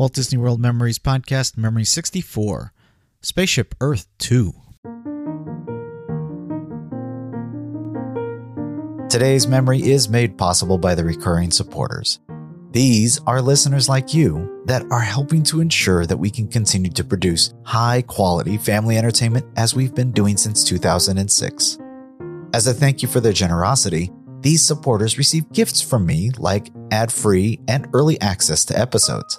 Walt Disney World Memories Podcast, Memory 64, Spaceship Earth 2. Today's memory is made possible by the recurring supporters. These are listeners like you that are helping to ensure that we can continue to produce high quality family entertainment as we've been doing since 2006. As a thank you for their generosity, these supporters receive gifts from me like ad free and early access to episodes.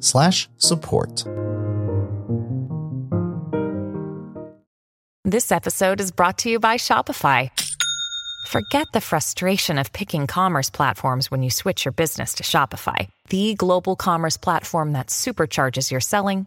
slash support. This episode is brought to you by Shopify. Forget the frustration of picking commerce platforms when you switch your business to Shopify, the global commerce platform that supercharges your selling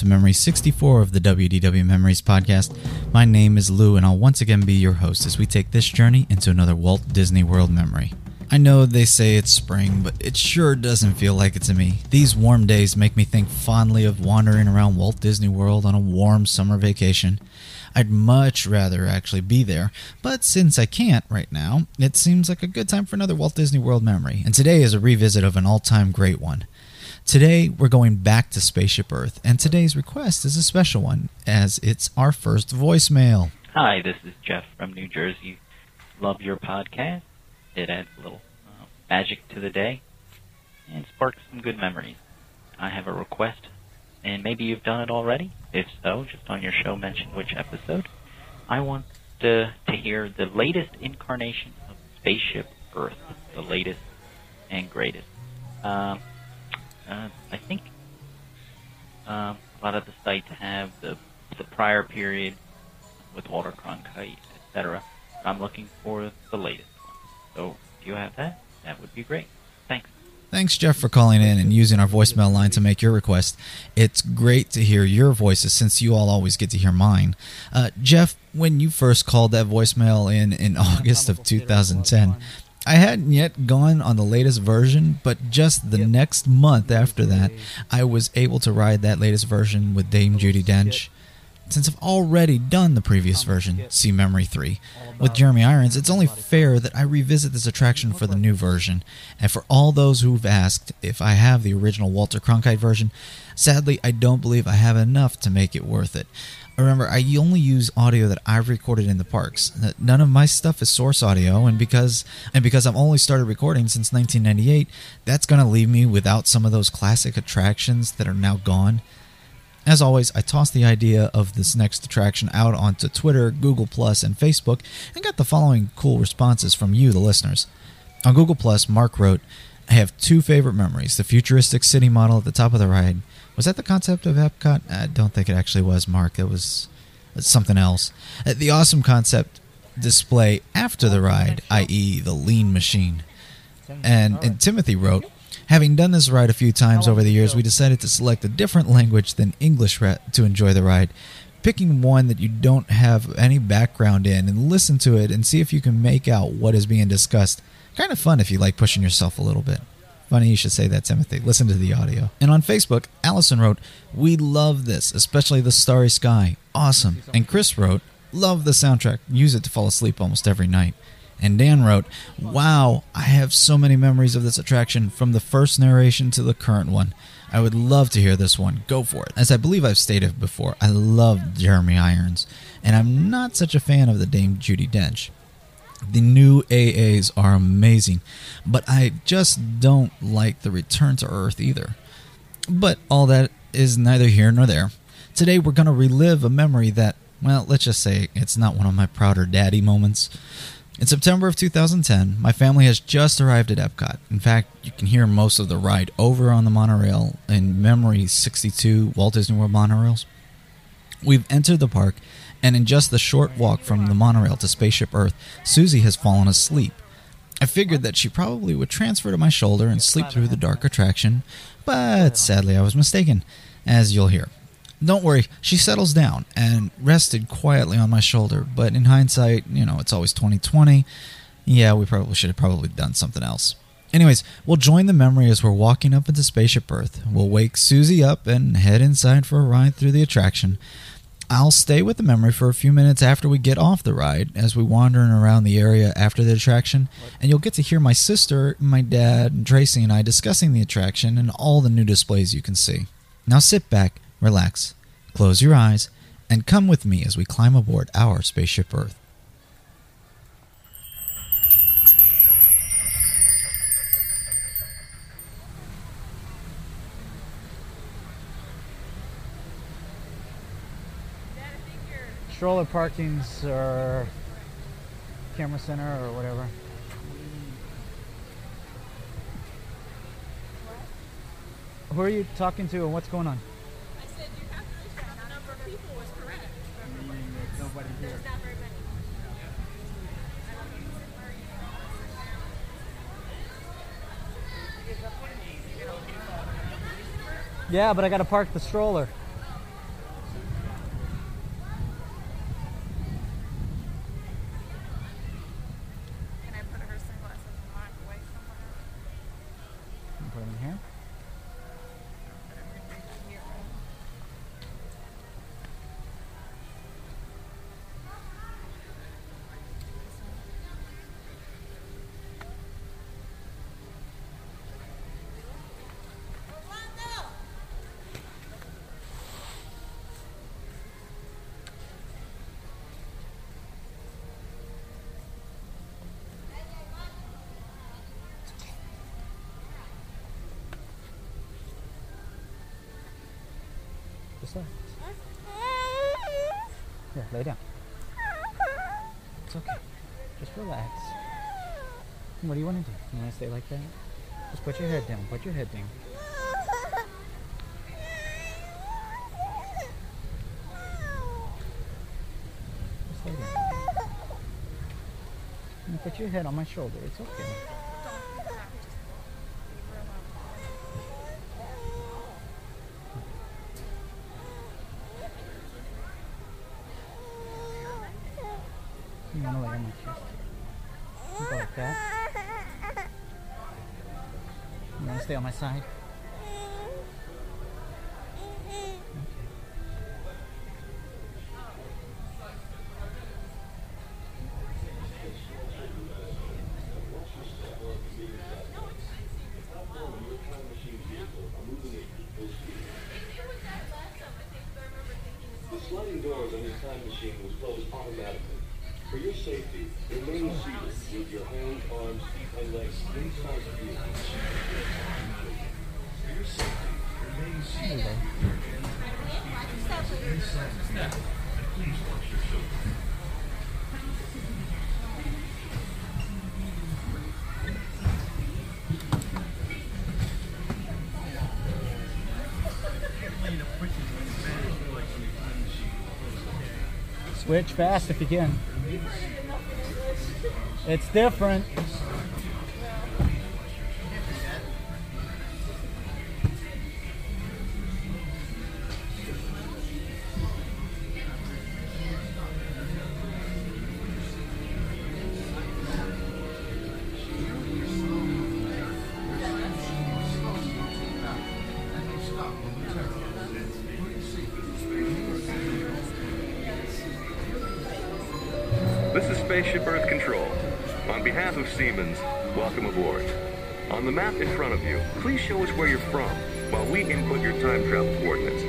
To Memory 64 of the WDW Memories podcast. My name is Lou and I'll once again be your host as we take this journey into another Walt Disney World memory. I know they say it's spring, but it sure doesn't feel like it to me. These warm days make me think fondly of wandering around Walt Disney World on a warm summer vacation. I'd much rather actually be there, but since I can't right now, it seems like a good time for another Walt Disney World memory, and today is a revisit of an all time great one. Today, we're going back to Spaceship Earth, and today's request is a special one, as it's our first voicemail. Hi, this is Jeff from New Jersey. Love your podcast. It adds a little uh, magic to the day and sparks some good memories. I have a request, and maybe you've done it already. If so, just on your show, mention which episode. I want to, to hear the latest incarnation of Spaceship Earth, the latest and greatest. Um, uh, I think uh, a lot of the sites have the the prior period with Walter Cronkite, etc. I'm looking for the latest one. So if you have that, that would be great. Thanks. Thanks, Jeff, for calling in and using our voicemail line to make your request. It's great to hear your voices since you all always get to hear mine. Uh, Jeff, when you first called that voicemail in in August of 2010, I hadn't yet gone on the latest version, but just the yep. next month after that, I was able to ride that latest version with Dame Judi Dench. Since I've already done the previous version, see Memory 3, with Jeremy Irons, it's only fair that I revisit this attraction for the new version. And for all those who've asked if I have the original Walter Cronkite version, sadly, I don't believe I have enough to make it worth it. Remember, I only use audio that I've recorded in the parks. None of my stuff is source audio, and because and because I've only started recording since 1998, that's going to leave me without some of those classic attractions that are now gone. As always, I tossed the idea of this next attraction out onto Twitter, Google Plus, and Facebook, and got the following cool responses from you, the listeners. On Google Plus, Mark wrote, "I have two favorite memories: the futuristic city model at the top of the ride." Was that the concept of Epcot? I don't think it actually was, Mark. It was something else. Uh, the awesome concept display after the ride, i.e., the lean machine. And, and Timothy wrote, Having done this ride a few times over the years, we decided to select a different language than English to enjoy the ride. Picking one that you don't have any background in and listen to it and see if you can make out what is being discussed. Kind of fun if you like pushing yourself a little bit. Funny you should say that, Timothy. Listen to the audio. And on Facebook, Allison wrote, We love this, especially the starry sky. Awesome. And Chris wrote, Love the soundtrack. Use it to fall asleep almost every night. And Dan wrote, Wow, I have so many memories of this attraction from the first narration to the current one. I would love to hear this one. Go for it. As I believe I've stated before, I love Jeremy Irons, and I'm not such a fan of the Dame Judi Dench. The new AAs are amazing, but I just don't like the return to Earth either. But all that is neither here nor there. Today we're going to relive a memory that, well, let's just say it's not one of my prouder daddy moments. In September of 2010, my family has just arrived at Epcot. In fact, you can hear most of the ride over on the monorail in Memory 62 Walt Disney World monorails. We've entered the park and in just the short walk from the monorail to Spaceship Earth, Susie has fallen asleep. I figured that she probably would transfer to my shoulder and sleep through the dark attraction, but sadly I was mistaken, as you'll hear. Don't worry, she settles down and rested quietly on my shoulder, but in hindsight, you know, it's always 2020. Yeah, we probably should have probably done something else. Anyways, we'll join the memory as we're walking up into Spaceship Earth. We'll wake Susie up and head inside for a ride through the attraction. I'll stay with the memory for a few minutes after we get off the ride as we wander around the area after the attraction, and you'll get to hear my sister, my dad, and Tracy and I discussing the attraction and all the new displays you can see. Now sit back, relax, close your eyes, and come with me as we climb aboard our Spaceship Earth. Stroller parkings or camera center or whatever. Who are you talking to and what's going on? I said you have to the number of people was correct. There's nobody here. There's not very many. Yeah, but I got to park the stroller. Can I put her sunglasses and lock away somewhere? Put them in here. Put her right here. Way. Here, lay down. It's okay. Just relax. What do you want to do? You want to stay like that? Just put your head down. Put your head down. Just lay down. You put your head on my shoulder. It's okay. You want to lay on my chest? You go like that. You want to stay on my side? Okay. The sliding doors on your time machine will close automatically. For your safety, remain seated with your hands, arms, feet, and legs inside the vehicle. For your safety, remain seated. Please watch your children. Switch fast if you can. It's different. Spaceship Earth Control. On behalf of Siemens, welcome aboard. On the map in front of you, please show us where you're from while we input your time travel coordinates.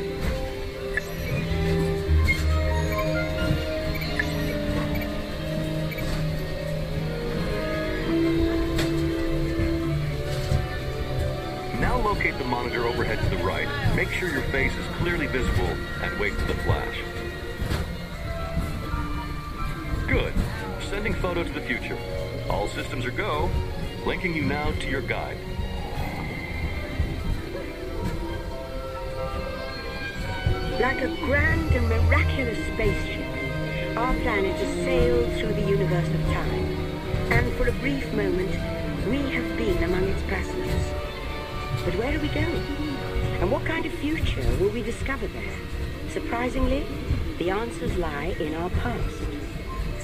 Now locate the monitor overhead to the right. Make sure your face is clearly visible and wait for the flash. Sending photo to the future. All systems are go. Linking you now to your guide. Like a grand and miraculous spaceship, our planet has sailed through the universe of time. And for a brief moment, we have been among its passengers. But where are we going? And what kind of future will we discover there? Surprisingly, the answers lie in our past.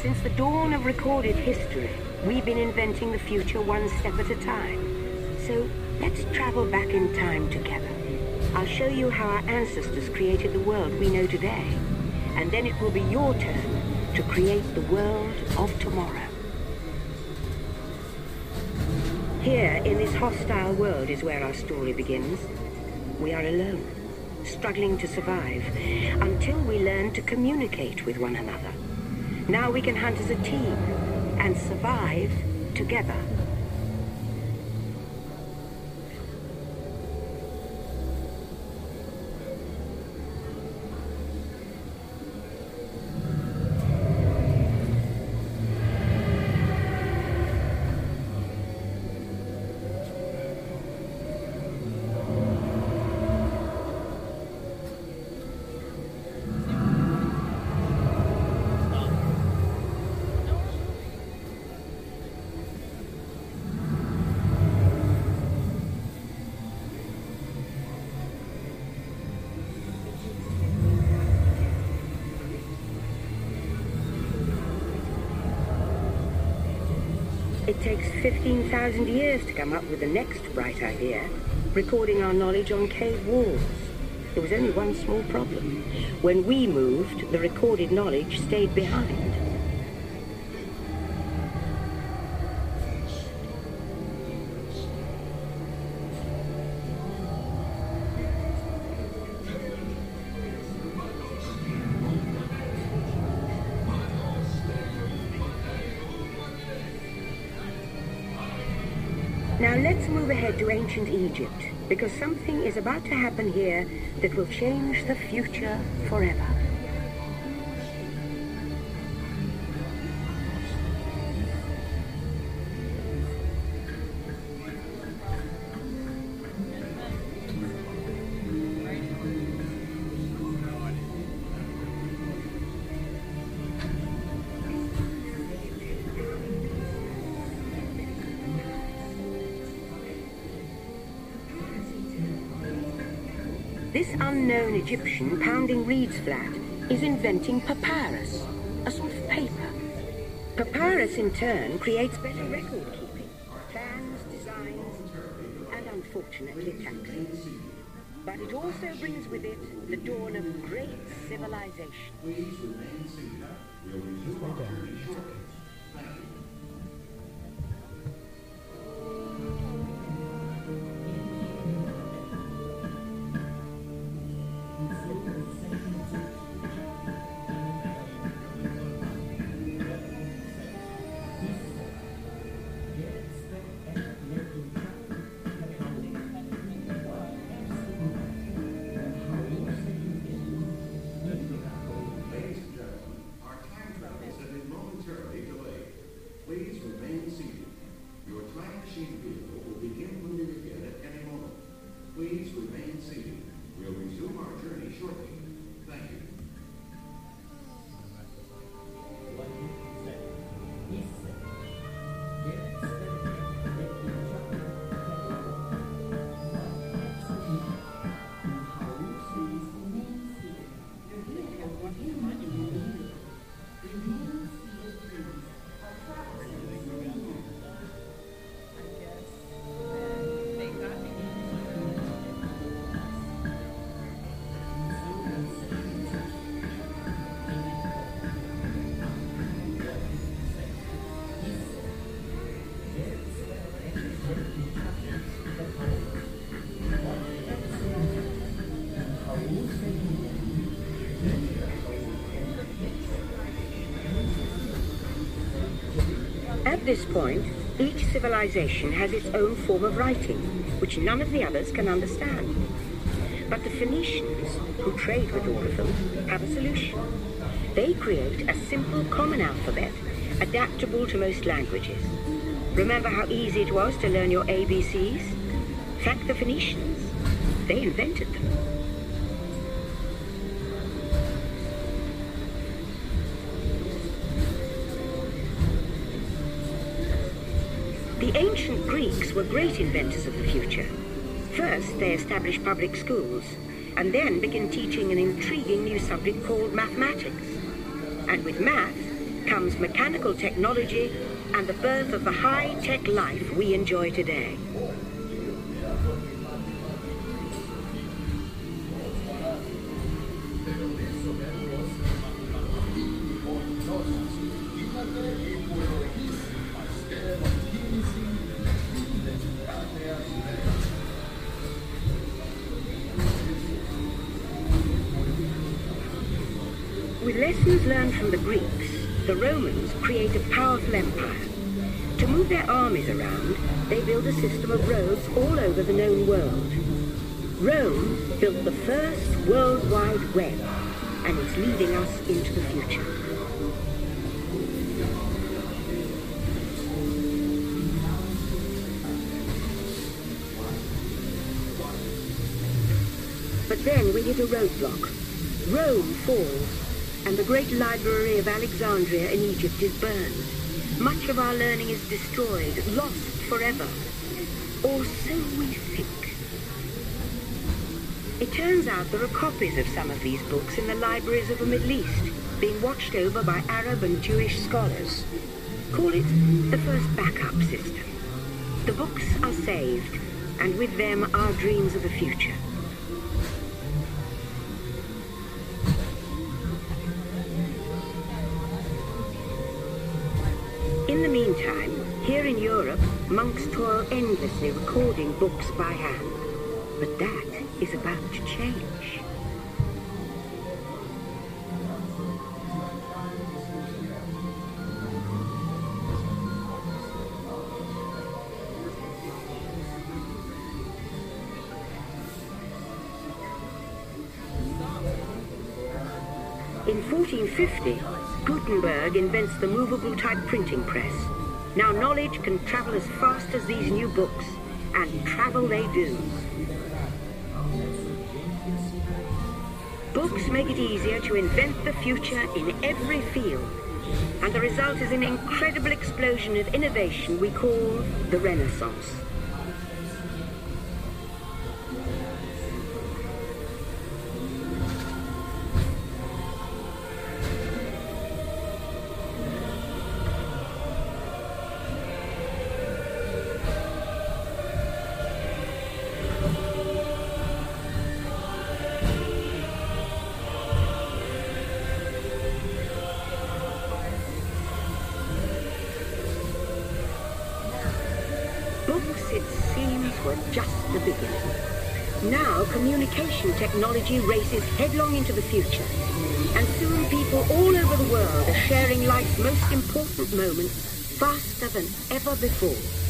Since the dawn of recorded history, we've been inventing the future one step at a time. So let's travel back in time together. I'll show you how our ancestors created the world we know today. And then it will be your turn to create the world of tomorrow. Here, in this hostile world, is where our story begins. We are alone, struggling to survive, until we learn to communicate with one another. Now we can hunt as a team and survive together. Takes 15,000 years to come up with the next bright idea, recording our knowledge on cave walls. There was only one small problem. When we moved, the recorded knowledge stayed behind. Now let's move ahead to ancient Egypt, because something is about to happen here that will change the future forever. Unknown Egyptian pounding reeds flat is inventing papyrus, a sort of paper. Papyrus, in turn, creates better record keeping, plans, designs, and unfortunately taxes. But it also brings with it the dawn of great civilization. This point, each civilization has its own form of writing, which none of the others can understand. But the Phoenicians, who trade with all of them, have a solution. They create a simple common alphabet adaptable to most languages. Remember how easy it was to learn your ABCs? Thank the Phoenicians. They invented them. Were great inventors of the future. First, they established public schools, and then began teaching an intriguing new subject called mathematics. And with math comes mechanical technology and the birth of the high-tech life we enjoy today. But then we hit a roadblock. Rome falls, and the great library of Alexandria in Egypt is burned. Much of our learning is destroyed, lost forever. Or so we think. It turns out there are copies of some of these books in the libraries of the Middle East, being watched over by Arab and Jewish scholars. Call it the first backup system. The books are saved, and with them our dreams of the future. In Europe, monks toil endlessly recording books by hand. But that is about to change. In 1450, Gutenberg invents the movable type printing press. Now knowledge can travel as fast as these new books, and travel they do. Books make it easier to invent the future in every field, and the result is an incredible explosion of innovation we call the Renaissance. Races headlong into the future. And soon people all over the world are sharing life's most important moments faster than ever before.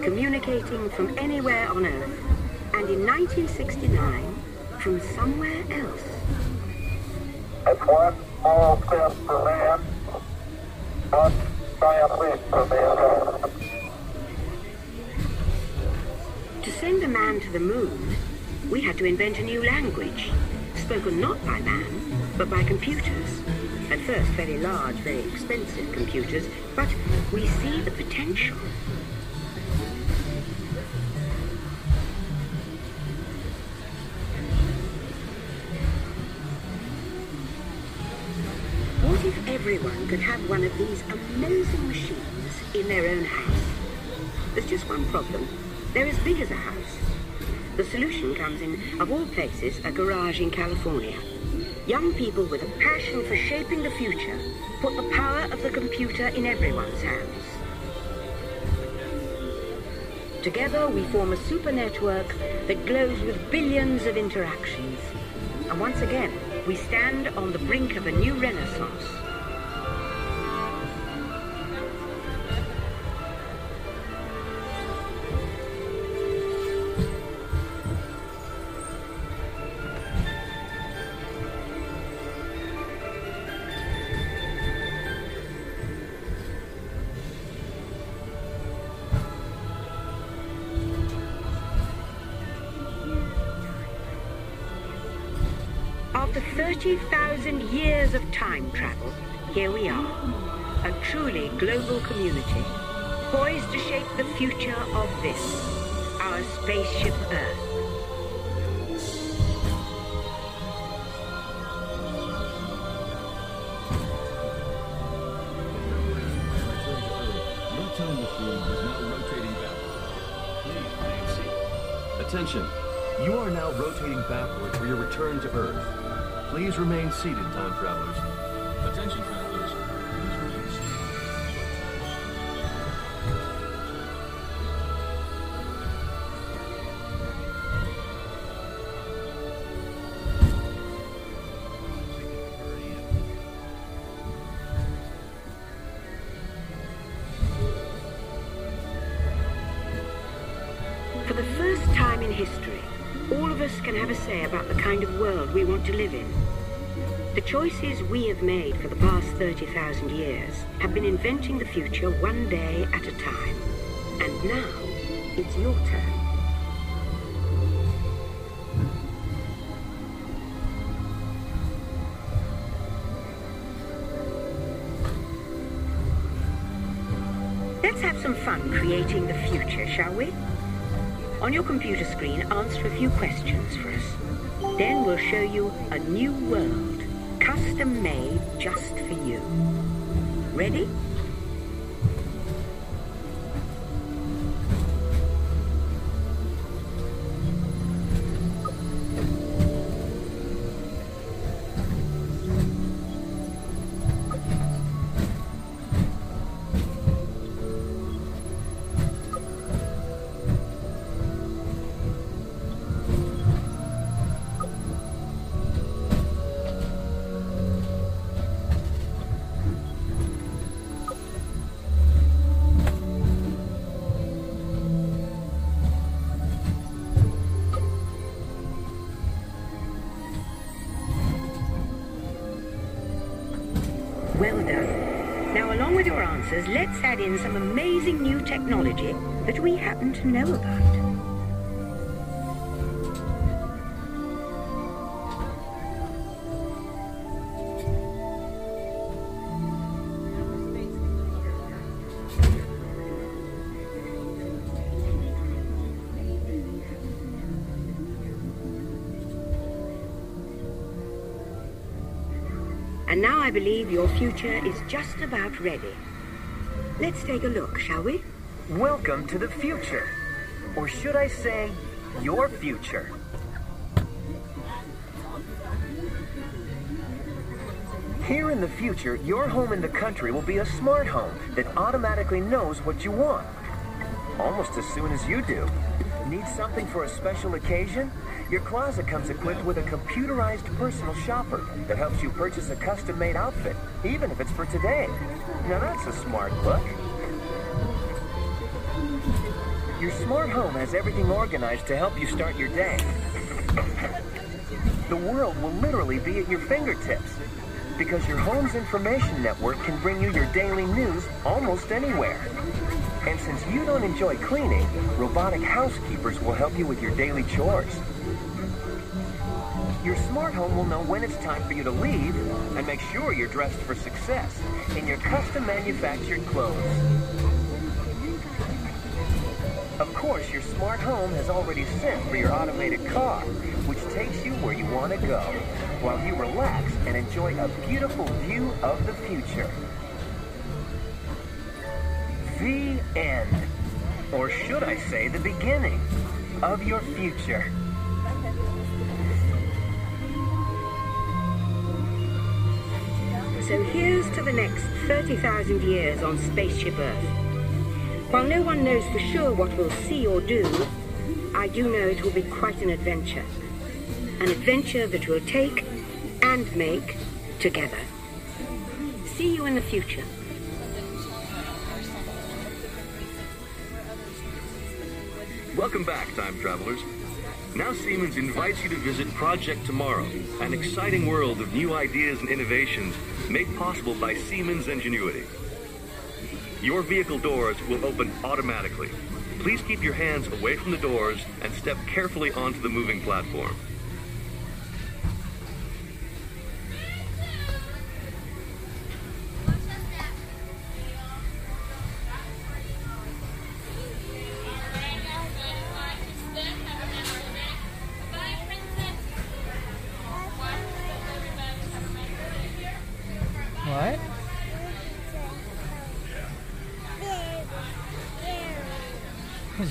Communicating from anywhere on Earth, and in 1969, from somewhere else. It's one small step for man, one giant leap for mankind. To send a man to the moon, we had to invent a new language, spoken not by man, but by computers. At first, very large, very expensive computers, but we see the potential. Everyone could have one of these amazing machines in their own house? There's just one problem. They're as big as a house. The solution comes in, of all places, a garage in California. Young people with a passion for shaping the future put the power of the computer in everyone's hands. Together we form a super network that glows with billions of interactions. And once again, we stand on the brink of a new renaissance. After 30,000 years of time travel, here we are, a truly global community, poised to shape the future of this, our spaceship Earth. Attention. You are now rotating backward for your return to Earth. Please remain seated, time travelers. Attention, to live in. The choices we have made for the past 30,000 years have been inventing the future one day at a time. And now, it's your turn. Let's have some fun creating the future, shall we? On your computer screen, answer a few questions for us. Then we'll show you a new world, custom made just for you. Ready? Let's add in some amazing new technology that we happen to know about. And now I believe your future is just about ready. Let's take a look, shall we? Welcome to the future. Or should I say, your future. Here in the future, your home in the country will be a smart home that automatically knows what you want. Almost as soon as you do. Need something for a special occasion? Your closet comes equipped with a computerized personal shopper that helps you purchase a custom-made outfit, even if it's for today. Now that's a smart look. Your smart home has everything organized to help you start your day. The world will literally be at your fingertips because your home's information network can bring you your daily news almost anywhere. And since you don't enjoy cleaning, robotic housekeepers will help you with your daily chores. Your smart home will know when it's time for you to leave and make sure you're dressed for success in your custom manufactured clothes. Of course, your smart home has already sent for your automated car, which takes you where you want to go, while you relax and enjoy a beautiful view of the future. The end. Or should I say the beginning of your future. So here's to the next 30,000 years on Spaceship Earth. While no one knows for sure what we'll see or do, I do know it will be quite an adventure. An adventure that we'll take and make together. See you in the future. Welcome back, time travelers. Now Siemens invites you to visit Project Tomorrow, an exciting world of new ideas and innovations made possible by Siemens Ingenuity. Your vehicle doors will open automatically. Please keep your hands away from the doors and step carefully onto the moving platform.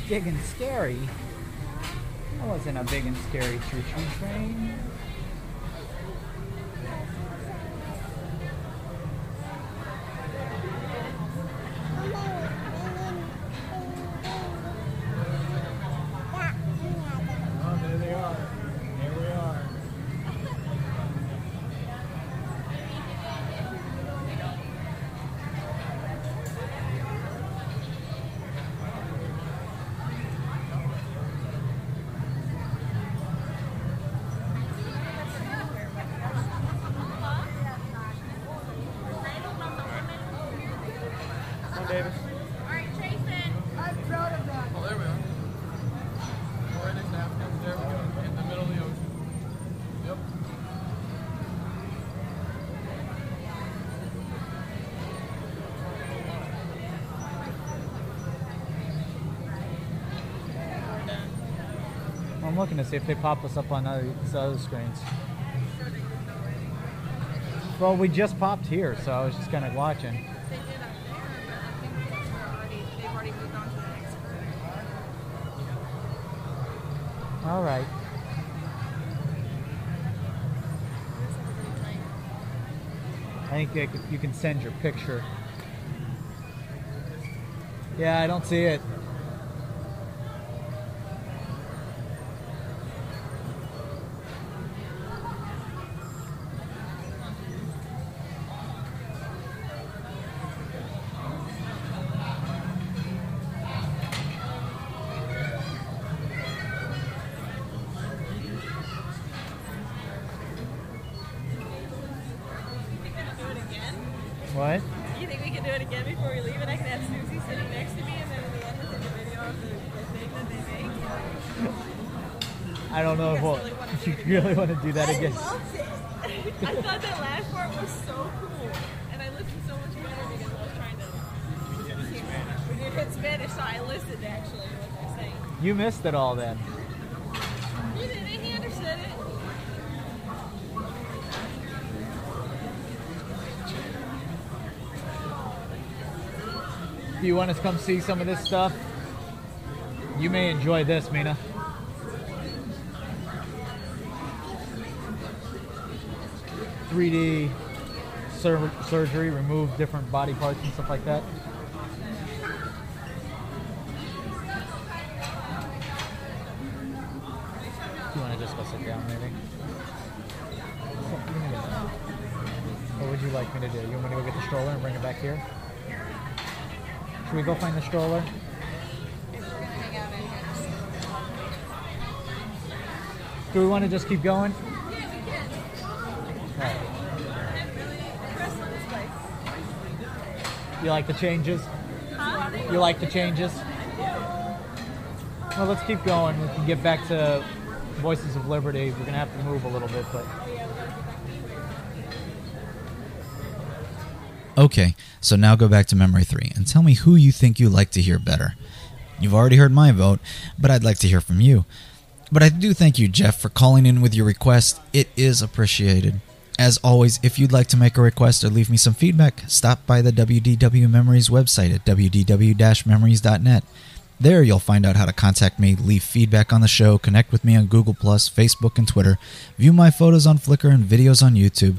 Big and scary. That wasn't a big and scary choo-choo train. Oh, there they are. There we are. Come on, Davis. Alright, Jason. I'm proud of that. Oh, there we are. Right next to Africa. There we go. In the middle of the ocean. Yep. I'm looking to see if they pop us up on other, other screens. Well, we just popped here, so I was just kind of watching. They did up there, but I think they're already, they've already moved on to the next group. All right. I think you can send your picture. Yeah, I don't see it. What? You think we can do it again before we leave and I can have Susie sitting next to me and then in the end we'll take a video of the, the thing that they make? I don't know if, we'll, if you really want to do that again. I loved it. I thought that last part was so cool. And I listened so much better because I was trying to. We did it in Spanish, so I listened actually to what they're saying. You missed it all then. You didn't, he understood it. If you want to come see some of this stuff, you may enjoy this, Mina. Three D sur- surgery, remove different body parts and stuff like that. You want to just go sit down, maybe? What would you like me to do? You want me to go get the stroller and bring it back here? Should we go find the stroller? Do we want to just keep going? You like the changes? Huh? You like the changes? Well, let's keep going. We can get back to Voices of Liberty. We're going to have to move a little bit, but Okay, so now go back to Memory 3 and tell me who you think you like to hear better. You've already heard my vote, but I'd like to hear from you. But I do thank you, Jeff, for calling in with your request. It is appreciated. As always, if you'd like to make a request or leave me some feedback, stop by the WDW Memories website at wdw memories.net. There you'll find out how to contact me, leave feedback on the show, connect with me on Google, Facebook, and Twitter, view my photos on Flickr and videos on YouTube.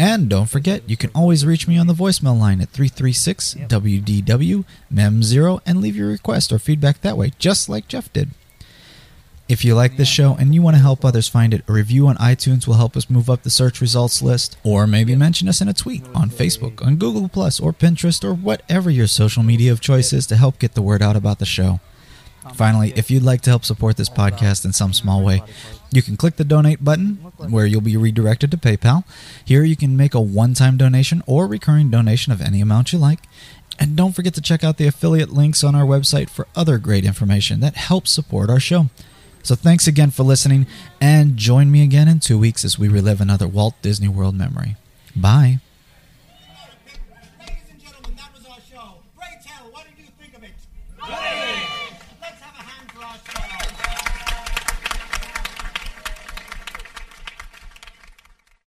And don't forget, you can always reach me on the voicemail line at 336 WDW MEM0 and leave your request or feedback that way, just like Jeff did. If you like this show and you want to help others find it, a review on iTunes will help us move up the search results list, or maybe mention us in a tweet on Facebook, on Google Plus, or Pinterest, or whatever your social media of choice is to help get the word out about the show. Finally, if you'd like to help support this podcast in some small way, you can click the donate button where you'll be redirected to PayPal. Here you can make a one time donation or recurring donation of any amount you like. And don't forget to check out the affiliate links on our website for other great information that helps support our show. So thanks again for listening, and join me again in two weeks as we relive another Walt Disney World memory. Bye.